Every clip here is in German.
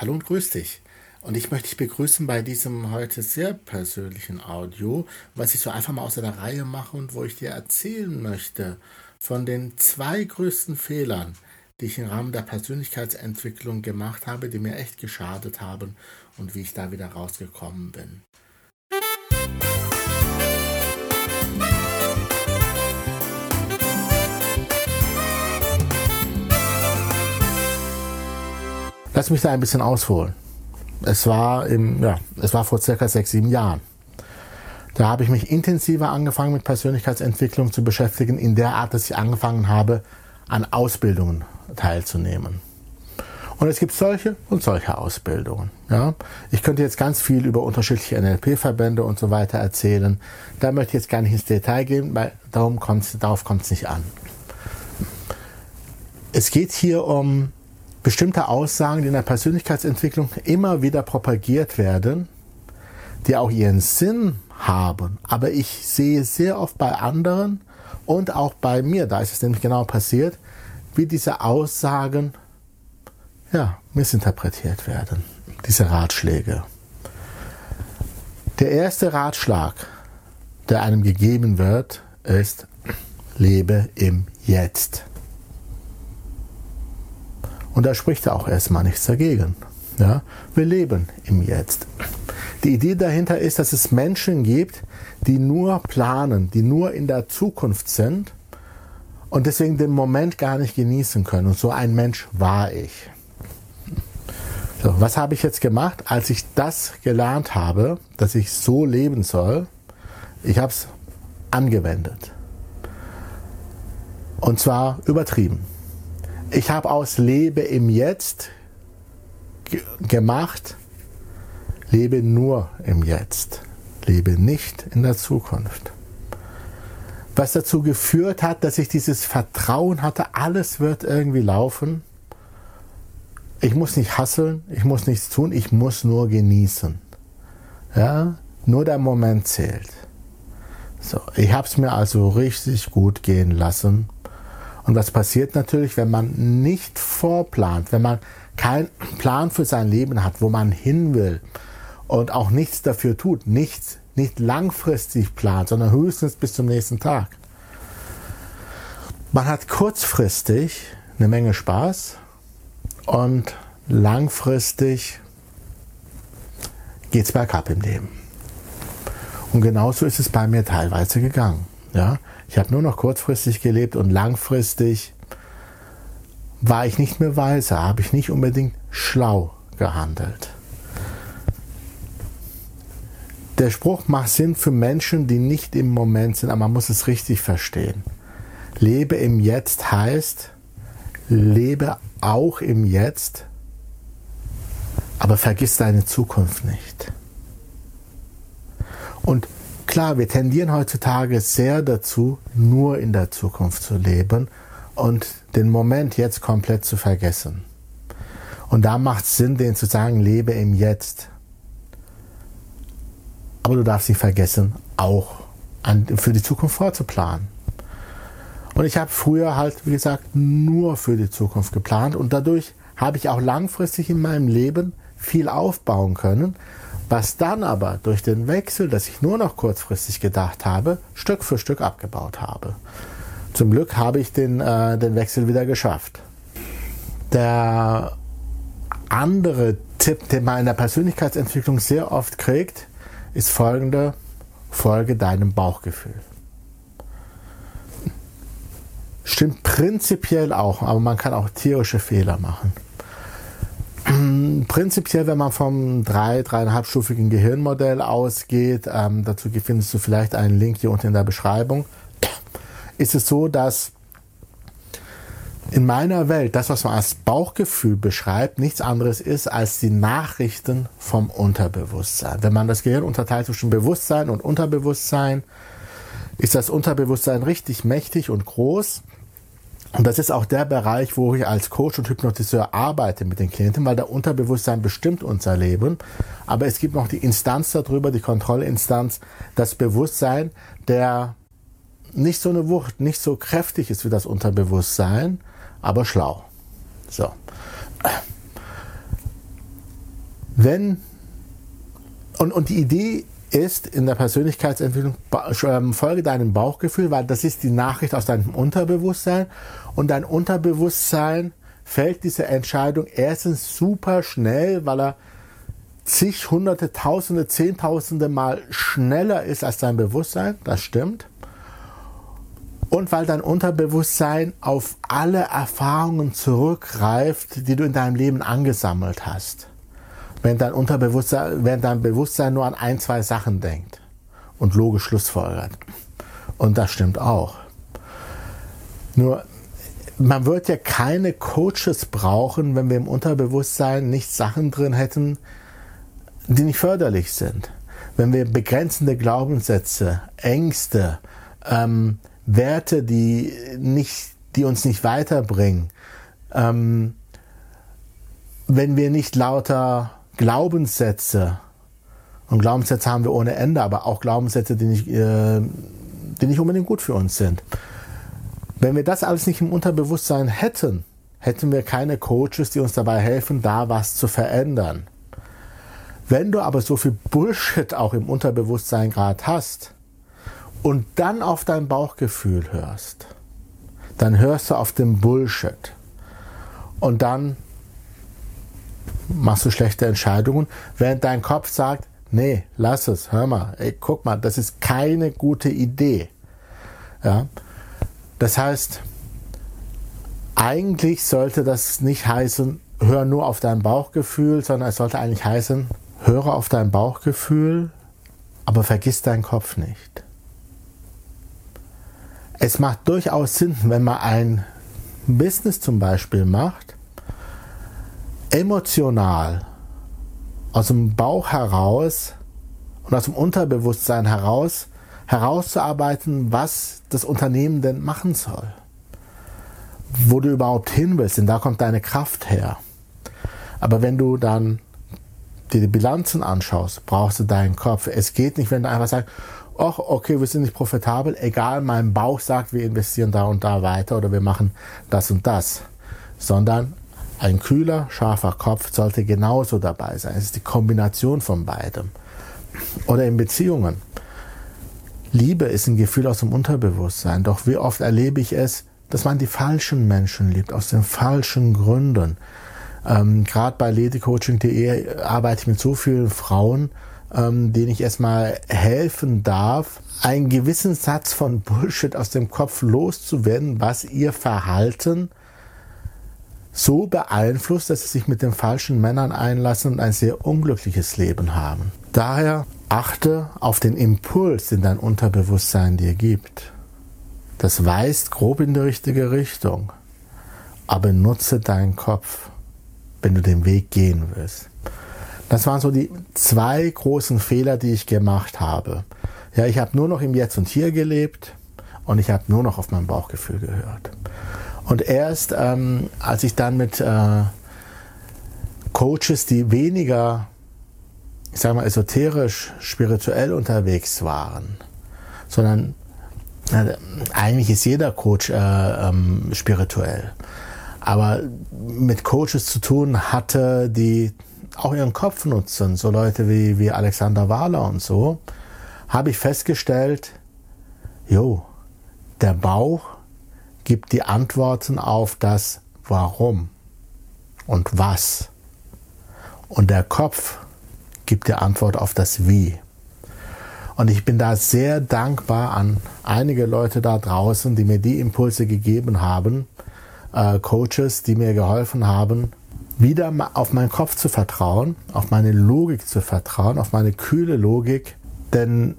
Hallo und grüß dich. Und ich möchte dich begrüßen bei diesem heute sehr persönlichen Audio, was ich so einfach mal aus der Reihe mache und wo ich dir erzählen möchte von den zwei größten Fehlern, die ich im Rahmen der Persönlichkeitsentwicklung gemacht habe, die mir echt geschadet haben und wie ich da wieder rausgekommen bin. Lass mich da ein bisschen ausholen. Es war, im, ja, es war vor circa sechs, sieben Jahren. Da habe ich mich intensiver angefangen mit Persönlichkeitsentwicklung zu beschäftigen, in der Art, dass ich angefangen habe, an Ausbildungen teilzunehmen. Und es gibt solche und solche Ausbildungen. Ja? Ich könnte jetzt ganz viel über unterschiedliche NLP-Verbände und so weiter erzählen. Da möchte ich jetzt gar nicht ins Detail gehen, weil darum kommt's, darauf kommt es nicht an. Es geht hier um bestimmte Aussagen, die in der Persönlichkeitsentwicklung immer wieder propagiert werden, die auch ihren Sinn haben. Aber ich sehe sehr oft bei anderen und auch bei mir, da ist es nämlich genau passiert, wie diese Aussagen ja, missinterpretiert werden, diese Ratschläge. Der erste Ratschlag, der einem gegeben wird, ist, lebe im Jetzt. Und da spricht auch erstmal nichts dagegen. Ja, wir leben im Jetzt. Die Idee dahinter ist, dass es Menschen gibt, die nur planen, die nur in der Zukunft sind und deswegen den Moment gar nicht genießen können. Und so ein Mensch war ich. So, was habe ich jetzt gemacht, als ich das gelernt habe, dass ich so leben soll? Ich habe es angewendet. Und zwar übertrieben. Ich habe aus Lebe im Jetzt gemacht, lebe nur im Jetzt, lebe nicht in der Zukunft. Was dazu geführt hat, dass ich dieses Vertrauen hatte, alles wird irgendwie laufen. Ich muss nicht hasseln, ich muss nichts tun, ich muss nur genießen. Ja, nur der Moment zählt. So, ich habe es mir also richtig gut gehen lassen und was passiert natürlich, wenn man nicht vorplant, wenn man keinen Plan für sein Leben hat, wo man hin will und auch nichts dafür tut, nichts, nicht langfristig plant, sondern höchstens bis zum nächsten Tag. Man hat kurzfristig eine Menge Spaß und langfristig geht es bergab im Leben. Und genauso ist es bei mir teilweise gegangen. Ja, ich habe nur noch kurzfristig gelebt und langfristig war ich nicht mehr weise, habe ich nicht unbedingt schlau gehandelt. Der Spruch macht Sinn für Menschen, die nicht im Moment sind, aber man muss es richtig verstehen. Lebe im Jetzt heißt, lebe auch im Jetzt, aber vergiss deine Zukunft nicht. Und Klar, wir tendieren heutzutage sehr dazu, nur in der Zukunft zu leben und den Moment jetzt komplett zu vergessen. Und da macht es Sinn, den zu sagen, lebe im Jetzt. Aber du darfst nicht vergessen, auch an, für die Zukunft vorzuplanen. Und ich habe früher halt, wie gesagt, nur für die Zukunft geplant und dadurch habe ich auch langfristig in meinem Leben viel aufbauen können, was dann aber durch den Wechsel, dass ich nur noch kurzfristig gedacht habe, Stück für Stück abgebaut habe. Zum Glück habe ich den, äh, den Wechsel wieder geschafft. Der andere Tipp, den man in der Persönlichkeitsentwicklung sehr oft kriegt, ist folgende, folge deinem Bauchgefühl. Stimmt prinzipiell auch, aber man kann auch tierische Fehler machen. Prinzipiell, wenn man vom drei, dreieinhalbstufigen Gehirnmodell ausgeht, ähm, dazu findest du vielleicht einen Link hier unten in der Beschreibung, ist es so, dass in meiner Welt das, was man als Bauchgefühl beschreibt, nichts anderes ist als die Nachrichten vom Unterbewusstsein. Wenn man das Gehirn unterteilt zwischen Bewusstsein und Unterbewusstsein, ist das Unterbewusstsein richtig mächtig und groß und das ist auch der Bereich, wo ich als Coach und Hypnotiseur arbeite mit den Klienten, weil der Unterbewusstsein bestimmt unser Leben. Aber es gibt noch die Instanz darüber, die Kontrollinstanz, das Bewusstsein, der nicht so eine Wucht, nicht so kräftig ist wie das Unterbewusstsein, aber schlau. So. Wenn, und, und die Idee ist in der Persönlichkeitsentwicklung, ähm, folge deinem Bauchgefühl, weil das ist die Nachricht aus deinem Unterbewusstsein und dein Unterbewusstsein fällt diese Entscheidung erstens super schnell, weil er zig, hunderte, tausende, zehntausende Mal schneller ist als dein Bewusstsein, das stimmt. Und weil dein Unterbewusstsein auf alle Erfahrungen zurückgreift, die du in deinem Leben angesammelt hast. Wenn dein Unterbewusstsein, wenn dein Bewusstsein nur an ein, zwei Sachen denkt und logisch schlussfolgert. Und das stimmt auch. Nur, man wird ja keine Coaches brauchen, wenn wir im Unterbewusstsein nicht Sachen drin hätten, die nicht förderlich sind. Wenn wir begrenzende Glaubenssätze, Ängste, ähm, Werte, die, nicht, die uns nicht weiterbringen, ähm, wenn wir nicht lauter Glaubenssätze, und Glaubenssätze haben wir ohne Ende, aber auch Glaubenssätze, die nicht, äh, die nicht unbedingt gut für uns sind. Wenn wir das alles nicht im Unterbewusstsein hätten, hätten wir keine Coaches, die uns dabei helfen, da was zu verändern. Wenn du aber so viel Bullshit auch im Unterbewusstsein gerade hast und dann auf dein Bauchgefühl hörst, dann hörst du auf den Bullshit. Und dann machst du schlechte Entscheidungen, während dein Kopf sagt, nee, lass es, hör mal, ey, guck mal, das ist keine gute Idee. Ja? Das heißt, eigentlich sollte das nicht heißen, hör nur auf dein Bauchgefühl, sondern es sollte eigentlich heißen, höre auf dein Bauchgefühl, aber vergiss deinen Kopf nicht. Es macht durchaus Sinn, wenn man ein Business zum Beispiel macht, emotional aus dem Bauch heraus und aus dem Unterbewusstsein heraus herauszuarbeiten, was das Unternehmen denn machen soll. Wo du überhaupt hin willst, denn da kommt deine Kraft her. Aber wenn du dann dir die Bilanzen anschaust, brauchst du deinen Kopf. Es geht nicht, wenn du einfach sagst, ach, okay, wir sind nicht profitabel, egal, mein Bauch sagt, wir investieren da und da weiter oder wir machen das und das. Sondern ein kühler, scharfer Kopf sollte genauso dabei sein. Es ist die Kombination von beidem. Oder in Beziehungen. Liebe ist ein Gefühl aus dem Unterbewusstsein. Doch wie oft erlebe ich es, dass man die falschen Menschen liebt, aus den falschen Gründen. Ähm, Gerade bei ladycoaching.de arbeite ich mit so vielen Frauen, ähm, denen ich erstmal helfen darf, einen gewissen Satz von Bullshit aus dem Kopf loszuwerden, was ihr Verhalten so beeinflusst, dass sie sich mit den falschen Männern einlassen und ein sehr unglückliches Leben haben. Daher achte auf den Impuls, den dein Unterbewusstsein dir gibt. Das weist grob in die richtige Richtung, aber nutze deinen Kopf, wenn du den Weg gehen willst. Das waren so die zwei großen Fehler, die ich gemacht habe. Ja, ich habe nur noch im Jetzt und Hier gelebt und ich habe nur noch auf mein Bauchgefühl gehört. Und erst ähm, als ich dann mit äh, Coaches, die weniger, ich sage mal, esoterisch, spirituell unterwegs waren, sondern äh, eigentlich ist jeder Coach äh, ähm, spirituell, aber mit Coaches zu tun hatte, die auch ihren Kopf nutzen, so Leute wie, wie Alexander Wahler und so, habe ich festgestellt, jo, der Bauch gibt die Antworten auf das Warum und was. Und der Kopf gibt die Antwort auf das Wie. Und ich bin da sehr dankbar an einige Leute da draußen, die mir die Impulse gegeben haben, äh, Coaches, die mir geholfen haben, wieder auf meinen Kopf zu vertrauen, auf meine Logik zu vertrauen, auf meine kühle Logik. Denn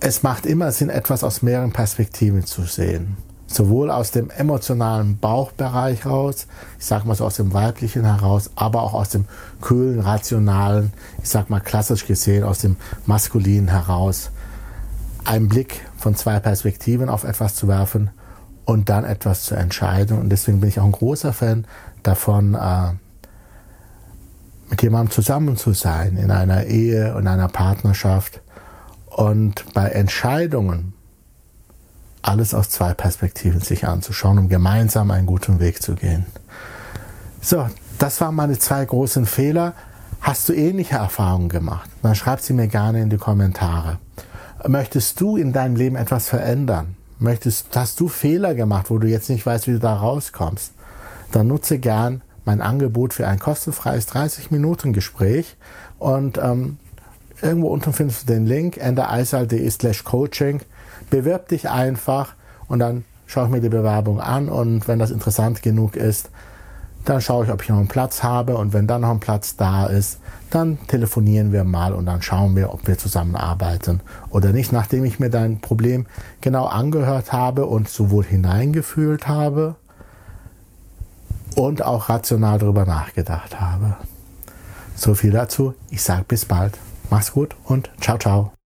es macht immer Sinn, etwas aus mehreren Perspektiven zu sehen sowohl aus dem emotionalen Bauchbereich raus, ich sag mal so aus dem weiblichen heraus, aber auch aus dem kühlen, rationalen, ich sag mal klassisch gesehen aus dem maskulinen heraus, einen Blick von zwei Perspektiven auf etwas zu werfen und dann etwas zu entscheiden. Und deswegen bin ich auch ein großer Fan davon, äh, mit jemandem zusammen zu sein, in einer Ehe und einer Partnerschaft. Und bei Entscheidungen, alles aus zwei Perspektiven sich anzuschauen, um gemeinsam einen guten Weg zu gehen. So, das waren meine zwei großen Fehler. Hast du ähnliche Erfahrungen gemacht? Dann schreib sie mir gerne in die Kommentare. Möchtest du in deinem Leben etwas verändern? Möchtest, hast du Fehler gemacht, wo du jetzt nicht weißt, wie du da rauskommst? Dann nutze gern mein Angebot für ein kostenfreies 30-Minuten-Gespräch und ähm, irgendwo unten findest du den Link endereisal.de slash coaching. Bewirb dich einfach und dann schaue ich mir die Bewerbung an und wenn das interessant genug ist, dann schaue ich, ob ich noch einen Platz habe und wenn dann noch ein Platz da ist, dann telefonieren wir mal und dann schauen wir, ob wir zusammenarbeiten oder nicht, nachdem ich mir dein Problem genau angehört habe und sowohl hineingefühlt habe und auch rational darüber nachgedacht habe. So viel dazu. Ich sage bis bald. Mach's gut und ciao, ciao.